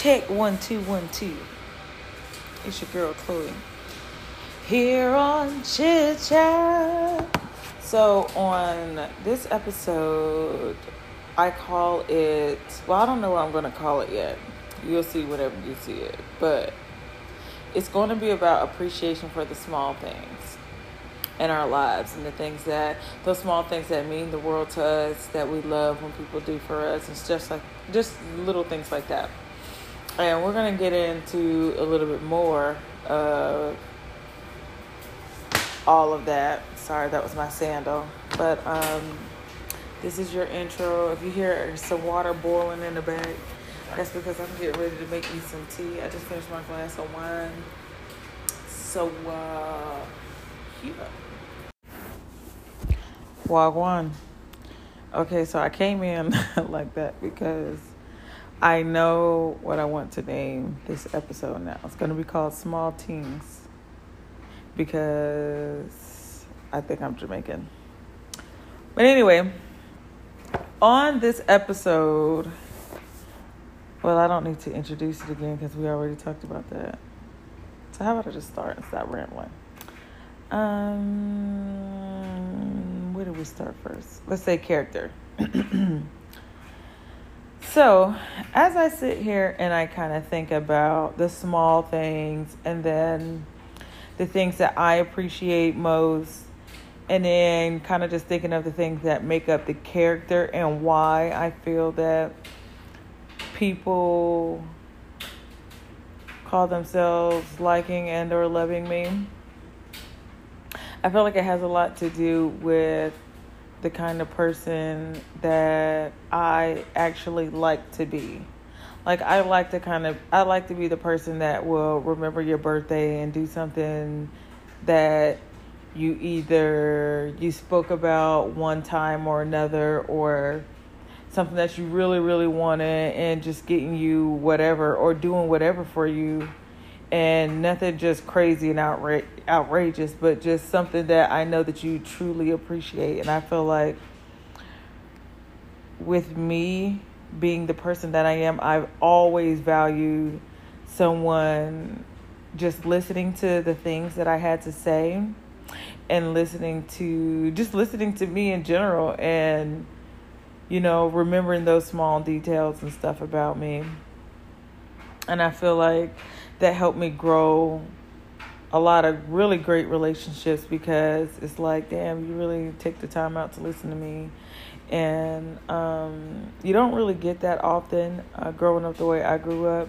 Check one, two, one, two. It's your girl, Chloe. Here on Chit Chat. So, on this episode, I call it, well, I don't know what I'm going to call it yet. You'll see whenever you see it. But it's going to be about appreciation for the small things in our lives and the things that those small things that mean the world to us that we love when people do for us it's just like just little things like that and we're going to get into a little bit more of all of that. Sorry that was my sandal. But um this is your intro. If you hear some water boiling in the bag that's because i'm getting ready to make me some tea. I just finished my glass of wine. So uh here Wagwan. Okay, so I came in like that because I know what I want to name this episode now. It's going to be called Small Tingz because I think I'm Jamaican. But anyway, on this episode, well, I don't need to introduce it again because we already talked about that. So, how about I just start and stop rambling? Um, where do we start first? Let's say character. so, as I sit here and I kind of think about the small things and then the things that I appreciate most, and then kind of just thinking of the things that make up the character and why I feel that people call themselves liking and or loving me I feel like it has a lot to do with the kind of person that I actually like to be. Like I like to kind of I like to be the person that will remember your birthday and do something that you either you spoke about one time or another or something that you really really wanted and just getting you whatever or doing whatever for you and nothing just crazy and outra- outrageous, but just something that I know that you truly appreciate. And I feel like with me being the person that I am, I've always valued someone just listening to the things that I had to say and listening to just listening to me in general and you know remembering those small details and stuff about me and I feel like that helped me grow a lot of really great relationships because it's like, damn, you really take the time out to listen to me. And um, you don't really get that often uh, growing up the way I grew up.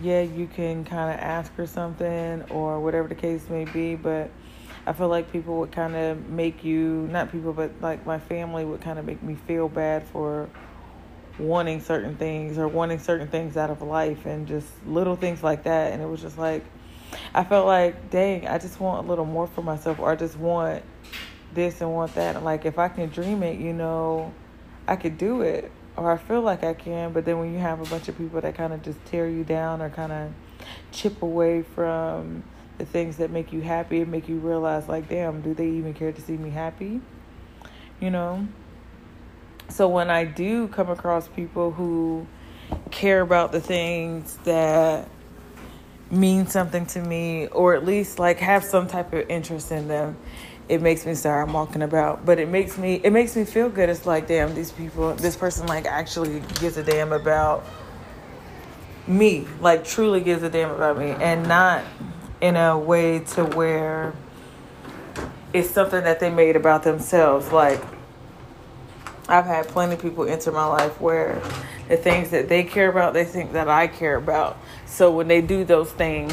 Yeah, you can kind of ask for something or whatever the case may be, but I feel like people would kind of make you, not people, but like my family would kind of make me feel bad for wanting certain things or wanting certain things out of life and just little things like that. And it was just like, I felt like, dang, I just want a little more for myself, or I just want this and want that. And like, if I can dream it, you know, I could do it, or I feel like I can. But then when you have a bunch of people that kind of just tear you down or kind of chip away from the things that make you happy and make you realize, like, damn, do they even care to see me happy? You know? So when I do come across people who care about the things that mean something to me or at least like have some type of interest in them it makes me sorry i'm walking about. But it makes me it makes me feel good. It's like damn these people this person like actually gives a damn about me like truly gives a damn about me and not in a way to where it's something that they made about themselves. Like I've had plenty of people enter my life where the things that they care about, they think that I care about. So when they do those things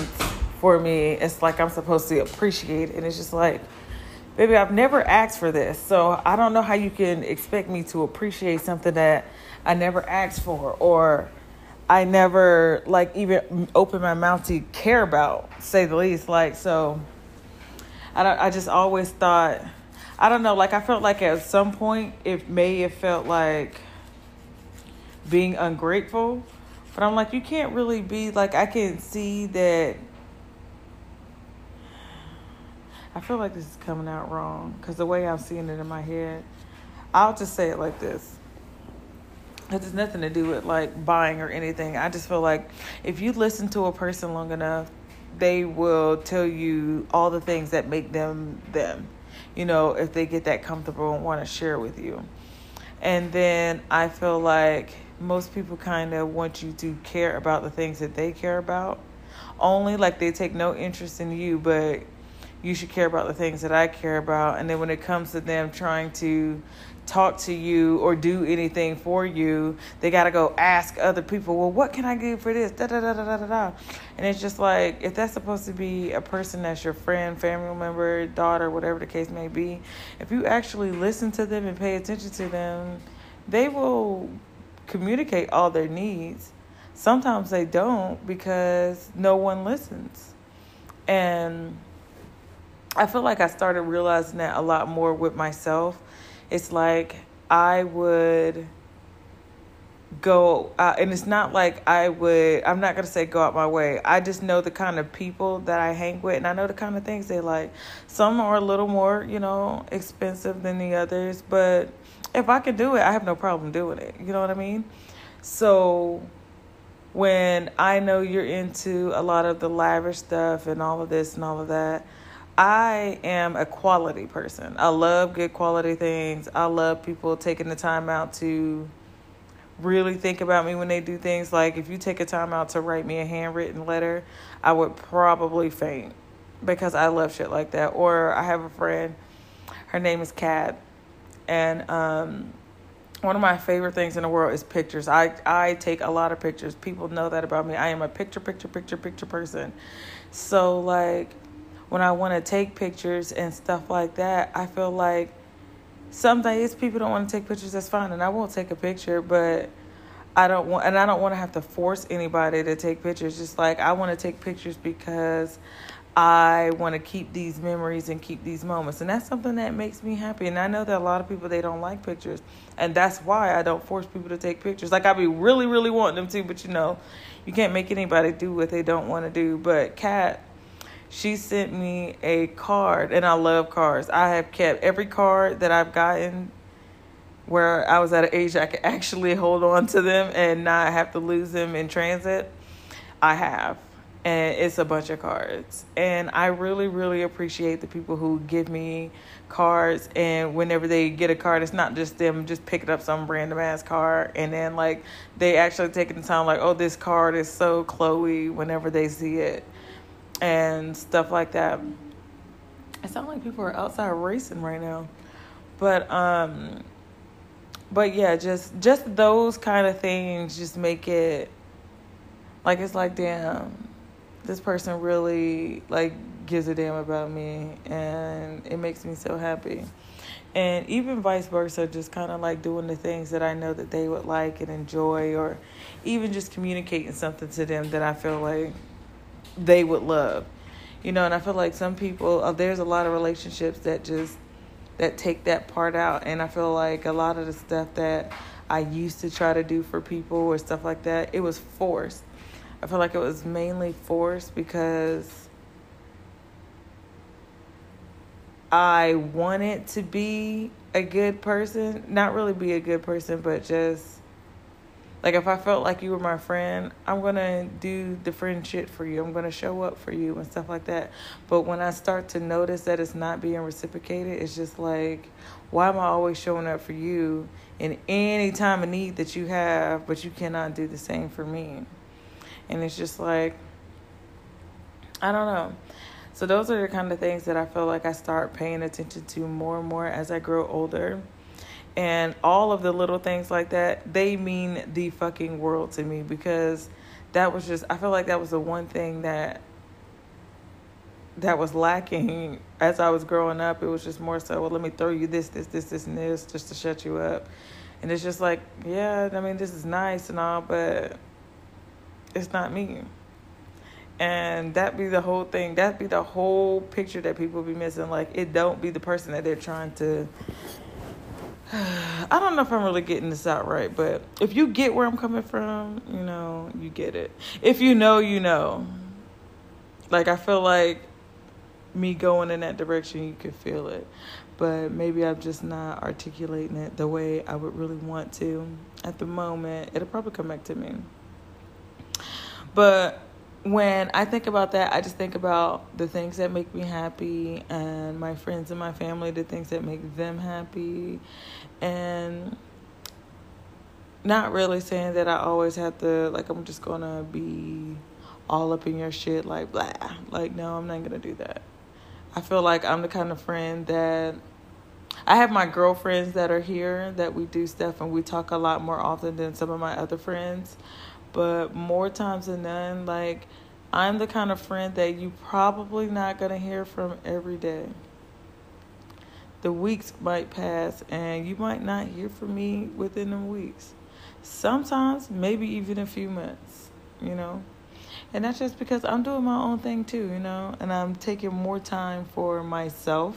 for me, it's like I'm supposed to appreciate. And it's just like, baby, I've never asked for this. So I don't know how you can expect me to appreciate something that I never asked for or I never like even open my mouth to care about, say the least. Like, so I I just always thought I don't know, like I felt like at some point it may have felt like being ungrateful. But I'm like, you can't really be like I can see that I feel like this is coming out wrong because the way I'm seeing it in my head, I'll just say it like this. it has nothing to do with like buying or anything. I just feel like if you listen to a person long enough, they will tell you all the things that make them them. You know, if they get that comfortable and want to share with you. And then I feel like most people kind of want you to care about the things that they care about. Only like they take no interest in you, but you should care about the things that I care about. And then when it comes to them trying to talk to you or do anything for you, they got to go ask other people, well, what can I do for this? Da, da, da, da, da, da. And it's just like, if that's supposed to be a person that's your friend, family member, daughter, whatever the case may be, if you actually listen to them and pay attention to them, they will communicate all their needs. Sometimes they don't because no one listens. And I feel like I started realizing that a lot more with myself. It's like I would go uh, and it's not like I would I'm not going to say go out my way. I just know the kind of people that I hang with and I know the kind of things they like. Some are a little more, you know, expensive than the others, but if I can do it, I have no problem doing it. You know what I mean? So when I know you're into a lot of the lavish stuff and all of this and all of that, I am a quality person. I love good quality things. I love people taking the time out to really think about me when they do things. Like if you take a time out to write me a handwritten letter, I would probably faint because I love shit like that. Or I have a friend, her name is Kat, and um, one of my favorite things in the world is pictures. I I take a lot of pictures. People know that about me. I am a picture, picture, picture, picture person. So like when I want to take pictures and stuff like that, I feel like some days people don't want to take pictures. That's fine, and I won't take a picture, but I don't want, and I don't want to have to force anybody to take pictures. Just like I want to take pictures because I want to keep these memories and keep these moments, and that's something that makes me happy. And I know that a lot of people they don't like pictures, and that's why I don't force people to take pictures. Like I'd be really, really wanting them to, but you know, you can't make anybody do what they don't want to do. But Kat she sent me a card, and I love cards. I have kept every card that I've gotten where I was at an age I could actually hold on to them and not have to lose them in transit. I have. And it's a bunch of cards. And I really, really appreciate the people who give me cards. And whenever they get a card, it's not just them just picking up some random ass card. And then, like, they actually taking the time, like, oh, this card is so Chloe whenever they see it and stuff like that. It sounds like people are outside racing right now. But um but yeah, just just those kind of things just make it like it's like damn, this person really like gives a damn about me and it makes me so happy. And even vice versa, just kind of like doing the things that I know that they would like and enjoy, or even just communicating something to them that I feel like they would love. You know, and I feel like some people, uh, there's a lot of relationships that just that take that part out, and I feel like a lot of the stuff that I used to try to do for people or stuff like that, it was forced. I feel like it was mainly forced because I wanted to be a good person, not really be a good person, but just like if I felt like you were my friend, I'm gonna do the friend shit for you. I'm gonna show up for you and stuff like that. But when I start to notice that it's not being reciprocated, it's just like, why am I always showing up for you in any time of need that you have, but you cannot do the same for me? And it's just like, I don't know. So those are the kind of things that I feel like I start paying attention to more and more as I grow older and all of the little things like that they mean the fucking world to me because that was just i feel like that was the one thing that that was lacking as i was growing up. It was just more so well let me throw you this this this this and this just to shut you up. And it's just like yeah i mean this is nice and all but it's not me. And that be the whole thing that be the whole picture that people be missing. Like it don't be the person that they're trying to I don't know if I'm really getting this out right, but if you get where I'm coming from, you know, you get it. If you know, you know. Like, I feel like me going in that direction, you could feel it. but maybe I'm just not articulating it the way I would really want to at the moment. It'll probably come back to me. But when I think about that, I just think about the things that make me happy and my friends and my family, the things that make them happy. And not really saying that I always have to, like, I'm just gonna be all up in your shit, like, blah. Like, no, I'm not gonna do that. I feel like I'm the kind of friend that I have my girlfriends that are here that we do stuff and we talk a lot more often than some of my other friends. But more times than none, like, I'm the kind of friend that you probably not gonna hear from every day. The weeks might pass and you might not hear from me within the weeks. Sometimes, maybe even a few months, you know. And that's just because I'm doing my own thing too, you know, and I'm taking more time for myself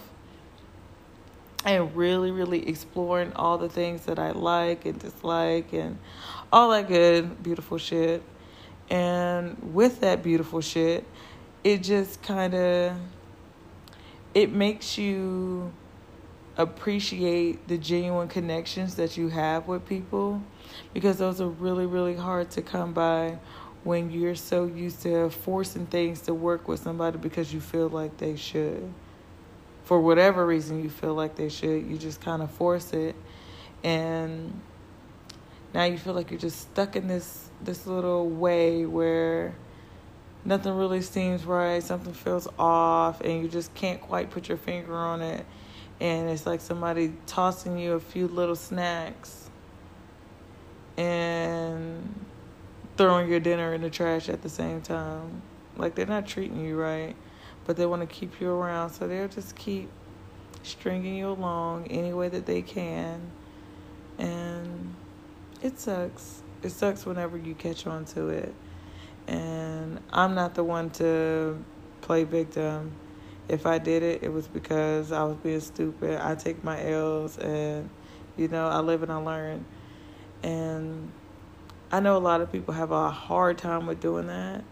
and really, really exploring all the things that I like and dislike and all that good, beautiful shit. And with that beautiful shit, it just kind of it makes you appreciate the genuine connections that you have with people because those are really really hard to come by when you're so used to forcing things to work with somebody because you feel like they should. For whatever reason you feel like they should, you just kind of force it and now you feel like you're just stuck in this this little way where nothing really seems right, something feels off and you just can't quite put your finger on it and it's like somebody tossing you a few little snacks and throwing your dinner in the trash at the same time. Like they're not treating you right, but they want to keep you around, so they'll just keep stringing you along any way that they can. And it sucks. It sucks whenever you catch on to it. And I'm not the one to play victim. If I did it, it was because I was being stupid. I take my L's and, you know, I live and I learn. And I know a lot of people have a hard time with doing that.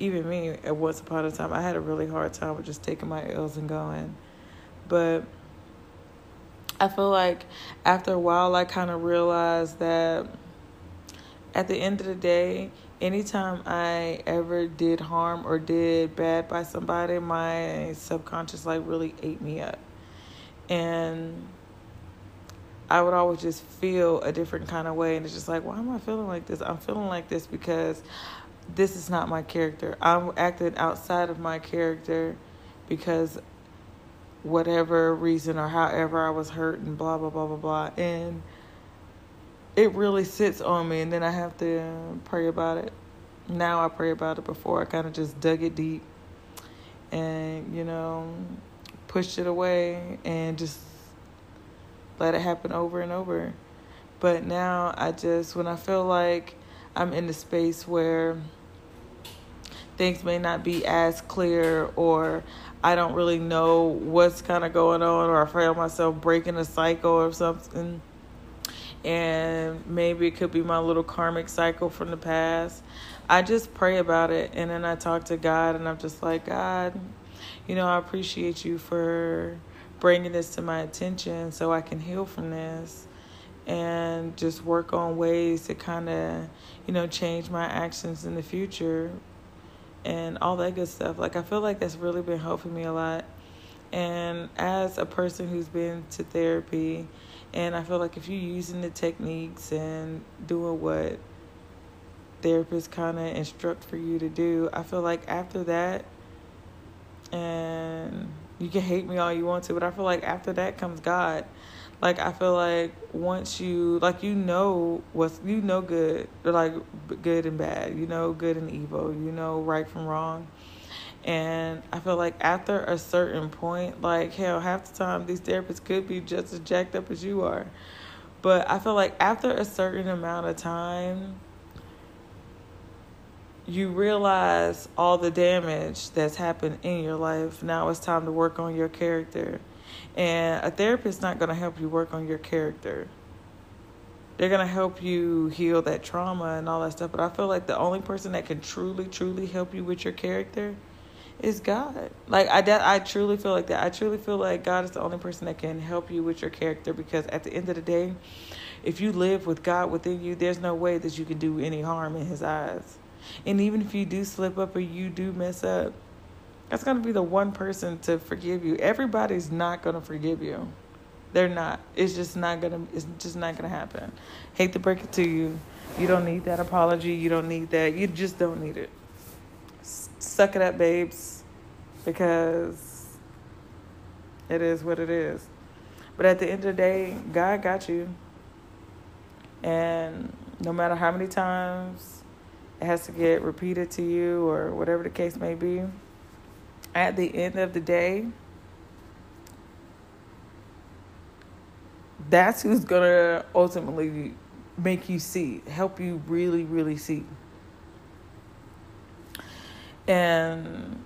Even me, at once upon a time, I had a really hard time with just taking my L's and going. But I feel like after a while, I kind of realized that at the end of the day, anytime I ever did harm or did bad by somebody, my subconscious like really ate me up. And I would always just feel a different kind of way. And it's just like, why am I feeling like this? I'm feeling like this because this is not my character. I'm acting outside of my character because whatever reason or however I was hurt and blah, blah, blah, blah, blah. And it really sits on me. And then I have to pray about it. Now I pray about it before I kind of just dug it deep and, you know, pushed it away and just let it happen over and over. But now I just, when I feel like I'm in the space where things may not be as clear or I don't really know what's kind of going on or I feel myself breaking a cycle or something. And maybe it could be my little karmic cycle from the past. I just pray about it and then I talk to God and I'm just like, God, you know, I appreciate you for bringing this to my attention so I can heal from this and just work on ways to kind of, you know, change my actions in the future and all that good stuff. Like, I feel like that's really been helping me a lot. And as a person who's been to therapy, and I feel like if you're using the techniques and doing what therapists kind of instruct for you to do, I feel like after that, and you can hate me all you want to, but I feel like after that comes God. Like I feel like once you like you know what's you know good like good and bad, you know good and evil, you know right from wrong. And I feel like after a certain point, like hell, half the time these therapists could be just as jacked up as you are. But I feel like after a certain amount of time, you realize all the damage that's happened in your life. Now it's time to work on your character. And a therapist's not going to help you work on your character. They're going to help you heal that trauma and all that stuff. But I feel like the only person that can truly, truly help you with your character is God. Like I that I truly feel like that. I truly feel like God is the only person that can help you with your character because at the end of the day, if you live with God within you, there's no way that you can do any harm in his eyes. And even if you do slip up or you do mess up, that's going to be the one person to forgive you. Everybody's not going to forgive you. They're not. It's just not going to it's just not going to happen. Hate to break it to you. You don't need that apology. You don't need that. You just don't need it. Suck it up, babes, because it is what it is. But at the end of the day, God got you. And no matter how many times it has to get repeated to you or whatever the case may be, at the end of the day, that's who's to ultimately make you see, help you really, really see. And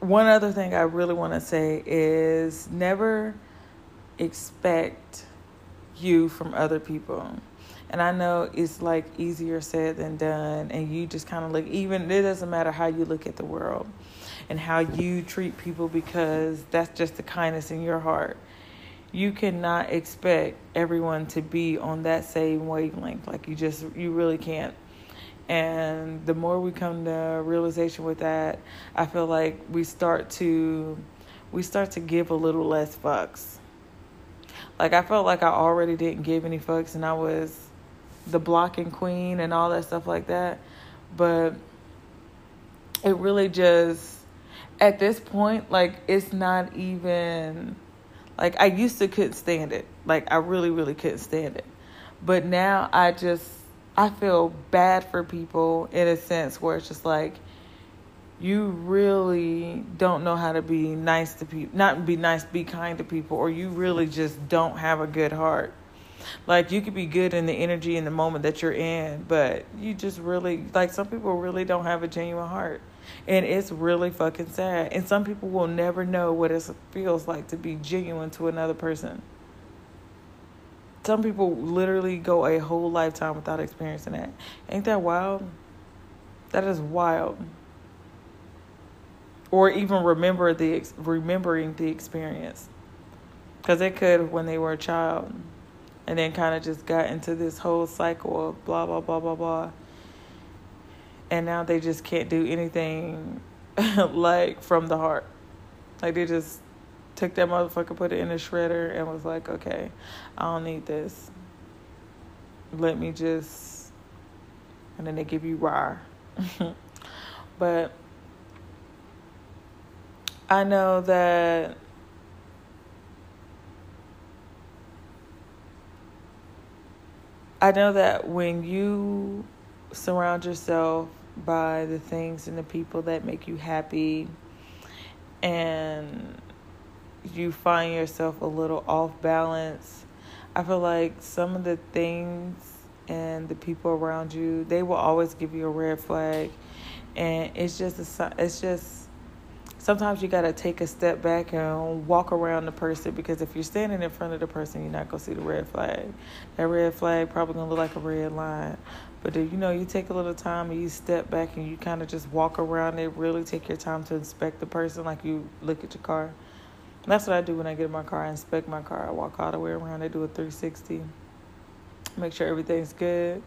one other thing I really want to say is never expect you from other people. And I know it's like easier said than done. And you just kind of look, even it doesn't matter how you look at the world and how you treat people because that's just the kindness in your heart. You cannot expect everyone to be on that same wavelength. Like you just, you really can't. And the more we come to realization with that, I feel like we start to, we start to give a little less fucks like I felt like I already didn't give any fucks and I was the blocking queen and all that stuff like that. But it really just at this point, like it's not even like I used to couldn't stand it. Like I really, really couldn't stand it. But now I just I feel bad for people in a sense where it's just like you really don't know how to be nice to people, not be nice, be kind to people, or you really just don't have a good heart. Like you could be good in the energy in the moment that you're in, but you just really like some people really don't have a genuine heart. And it's really fucking sad. And some people will never know what it feels like to be genuine to another person. Some people literally go a whole lifetime without experiencing that. Ain't that wild? That is wild or even remember the remembering the experience because they could when they were a child and then kind of just got into this whole cycle of blah blah blah blah blah. And now they just can't do anything like from the heart. Like they just took that motherfucker put it in a shredder and was like okay i don't need this. Let me just and then they give you raw but I know that I know that when you surround yourself by the things and the people that make you happy and you find yourself a little off balance, I feel like some of the things and the people around you, they will always give you a red flag. And it's just a, it's just sometimes you got to take a step back and walk around the person because if you're standing in front of the person, you're not going to see the red flag. That red flag probably going to look like a red line. But if, you know, you take a little time and you step back and you kind of just walk around it, really take your time to inspect the person like you look at your car. that's what I do when I get in my car. I inspect my car. I walk all the way around. I do a 360. Make sure everything's good.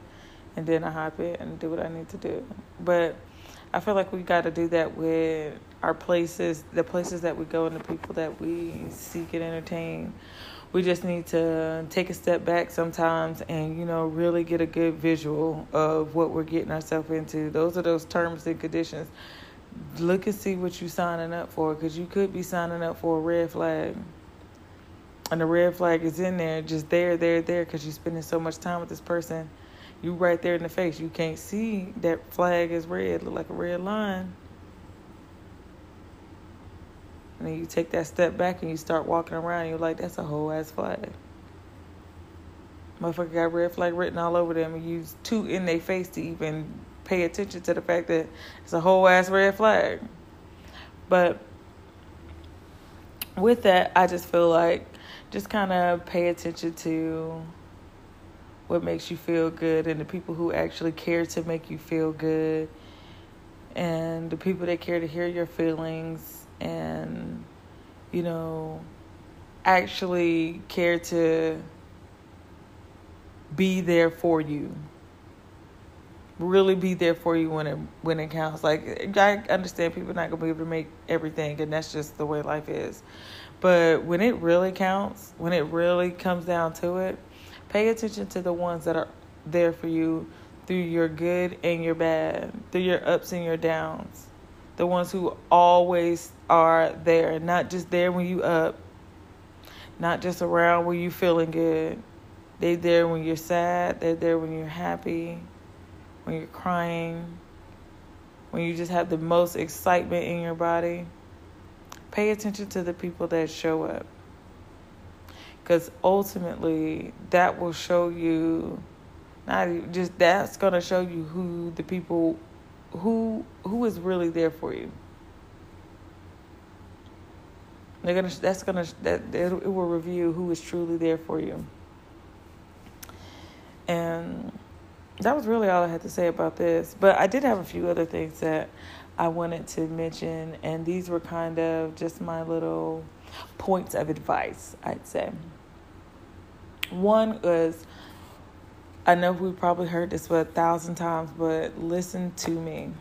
And then I hop in and do what I need to do. But I feel like we got to do that with our places, the places that we go, and the people that we seek and entertain. We just need to take a step back sometimes and, you know, really get a good visual of what we're getting ourselves into. Those are those terms and conditions. Look and see what you're signing up for because you could be signing up for a red flag. And the red flag is in there, just there, there, there, because you're spending so much time with this person you right there in the face. You can't see that flag is red, look like a red line. And then you take that step back and you start walking around you're like, that's a whole ass flag. Motherfucker got red flag written all over them and use two in their face to even pay attention to the fact that it's a whole ass red flag. But with that, I just feel like just kind of pay attention to what makes you feel good and the people who actually care to make you feel good and the people that care to hear your feelings and, you know, actually care to be there for you. Really be there for you when it when it counts. Like I understand people are not gonna be able to make everything, and that's just the way life is. But when it really counts, when it really comes down to it, pay attention to the ones that are there for you through your good and your bad, through your ups and your downs. The ones who always are there, not just there when you up, not just around when you feeling good. They there when you're sad, they're there when you're happy, when you're crying, when you just have the most excitement in your body. Pay attention to the people that show up. Because ultimately, that will show you, not just that's going to show you who the people, who who is really there for you. They're gonna. That's gonna. That it will review who is truly there for you. And that was really all I had to say about this. But I did have a few other things that I wanted to mention, and these were kind of just my little points of advice, I'd say. One was I know we probably heard this a thousand times, but listen to me,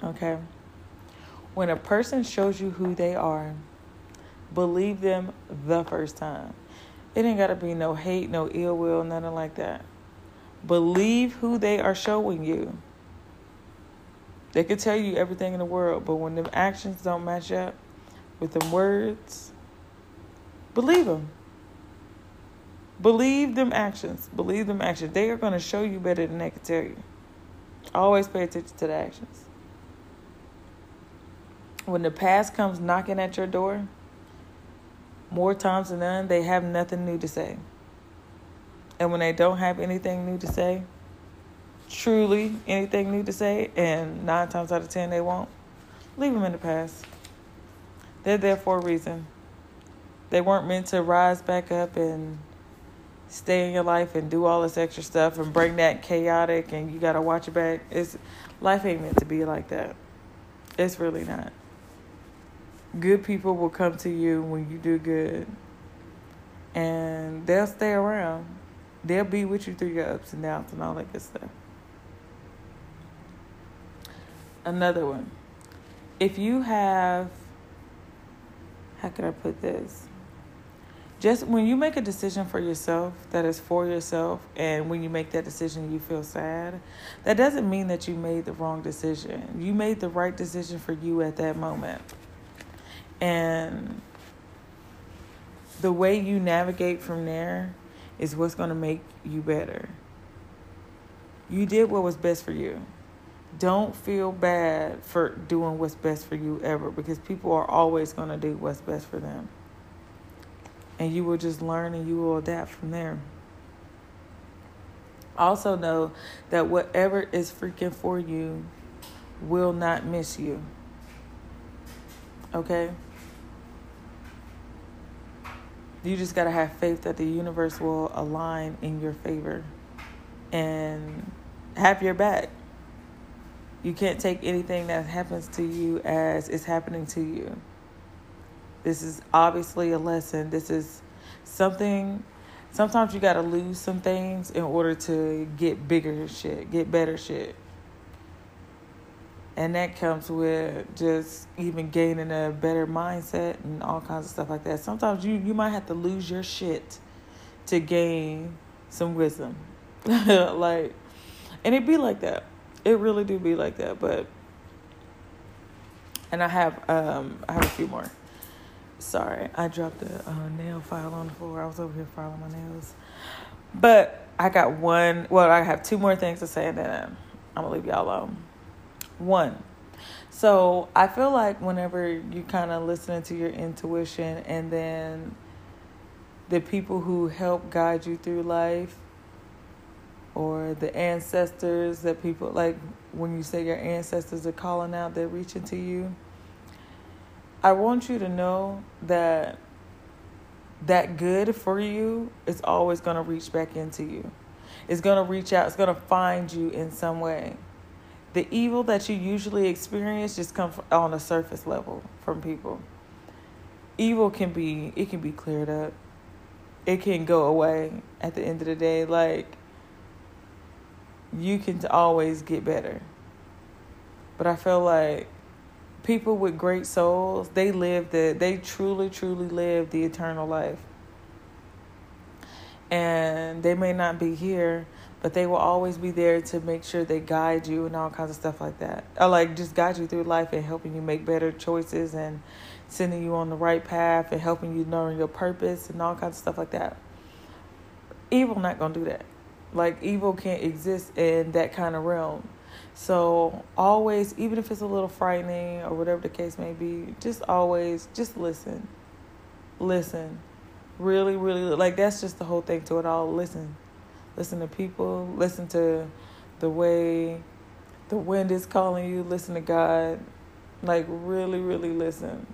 okay? When a person shows you who they are, believe them the first time. It ain't got to be no hate, no ill will, nothing like that. Believe who they are showing you. They could tell you everything in the world, but when them actions don't match up with them words, believe them. Believe them actions. Believe them actions. They are going to show you better than they can tell you. Always pay attention to the actions. When the past comes knocking at your door, more times than none, they have nothing new to say. And when they don't have anything new to say, truly anything new to say, and nine times out of ten they won't, leave them in the past. They're there for a reason. They weren't meant to rise back up and stay in your life and do all this extra stuff and bring that chaotic and you gotta watch it back. It's life ain't meant to be like that. It's really not. Good people will come to you when you do good. And they'll stay around. They'll be with you through your ups and downs and all that good stuff. another one. If you have, how can I put this? Just when you make a decision for yourself that is for yourself, and when you make that decision, you feel sad, that doesn't mean that you made the wrong decision. You made the right decision for you at that moment. And the way you navigate from there is what's going to make you better. You did what was best for you don't feel bad for doing what's best for you ever because people are always going to do what's best for them. And you will just learn and you will adapt from there. Also, know that whatever is freaking for you will not miss you. Okay? You just got to have faith that the universe will align in your favor and have your back. You can't take anything that happens to you as it's happening to you. This is obviously a lesson. This is something. Sometimes you got to lose some things in order to get bigger shit, get better shit. And that comes with just even gaining a better mindset and all kinds of stuff like that. Sometimes you, you might have to lose your shit to gain some wisdom. like, and it be like that it really do be like that, but and I have um I have a few more. Sorry, I dropped a uh, nail file on the floor. I was over here filing my nails, but I got one. Well, I have two more things to say, and then I'm gonna leave y'all alone. One. So I feel like whenever you kind of listening to your intuition, and then the people who help guide you through life or the ancestors that people like when you say your ancestors are calling out, they're reaching to you. I want you to know that that good for you is always going to reach back into you. It's going to reach out, it's going to find you in some way. the evil that you usually experience just comes on a surface level from people. Evil can be it can be cleared up. It can go away at the end of the day. Like you can always get better. But I feel like people with great souls, they live the they truly, truly live the eternal life. And they may not be here, but they will always be there to make sure they guide you and all kinds of stuff like that. Or like just guide you through life and helping you make better choices and sending you on the right path and helping you know your purpose and all kinds of stuff like that. Evil not gonna do that. Like evil can't exist in that kind of realm. So always, even if it's a little frightening or whatever the case may be, just always just listen. Listen. Really, really like that's just the whole thing to it all. Listen Listen to people. Listen to the way the wind is calling you. Listen to God. Like, really, really listen.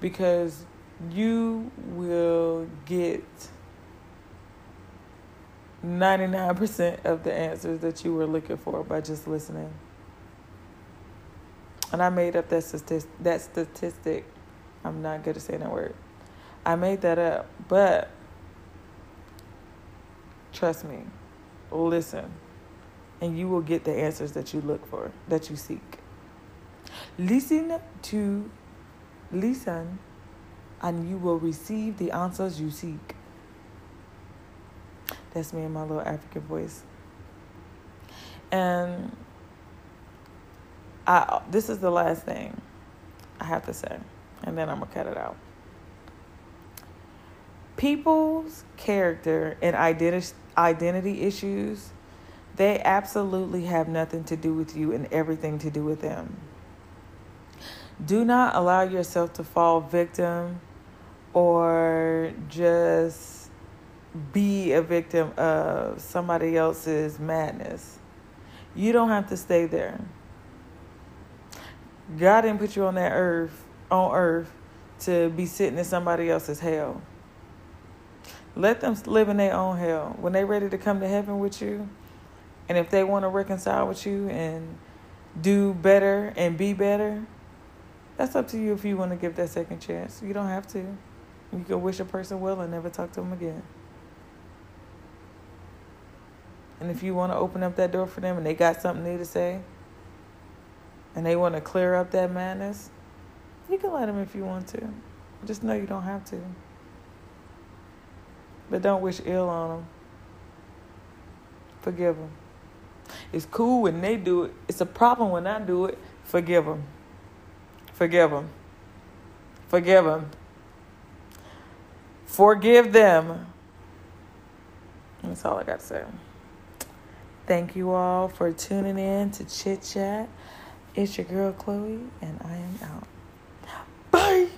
Because you will get 99% of the answers that you were looking for by just listening. And I made up that statistic. That statistic. I'm not good at saying that word. I made that up, but trust me, listen, and you will get the answers that you look for, that you seek. Listen to listen, and you will receive the answers you seek. That's me in my little African voice. And I this is the last thing I have to say, and then I'm gonna cut it out. People's character and identity identity issues, they absolutely have nothing to do with you and everything to do with them. Do not allow yourself to fall victim or just be a victim of somebody else's madness. You don't have to stay there. God didn't put you on that earth, on earth, to be sitting in somebody else's hell. Let them live in their own hell. When they're ready to come to heaven with you, and if they want to reconcile with you and do better and be better, that's up to you if you want to give that second chance. You don't have to. You can wish a person well and never talk to them again. And if you want to open up that door for them and they got something new to say and they want to clear up that madness, you can let them if you want to. Just know you don't have to. But don't wish ill on them. Forgive them. It's cool when they do it. It's a problem when I do it. Forgive them. Forgive them. Forgive them. Forgive them. That's all I got to say. Thank you all for tuning in to Chit Chat. It's your girl Chloe, and I am out. Bye.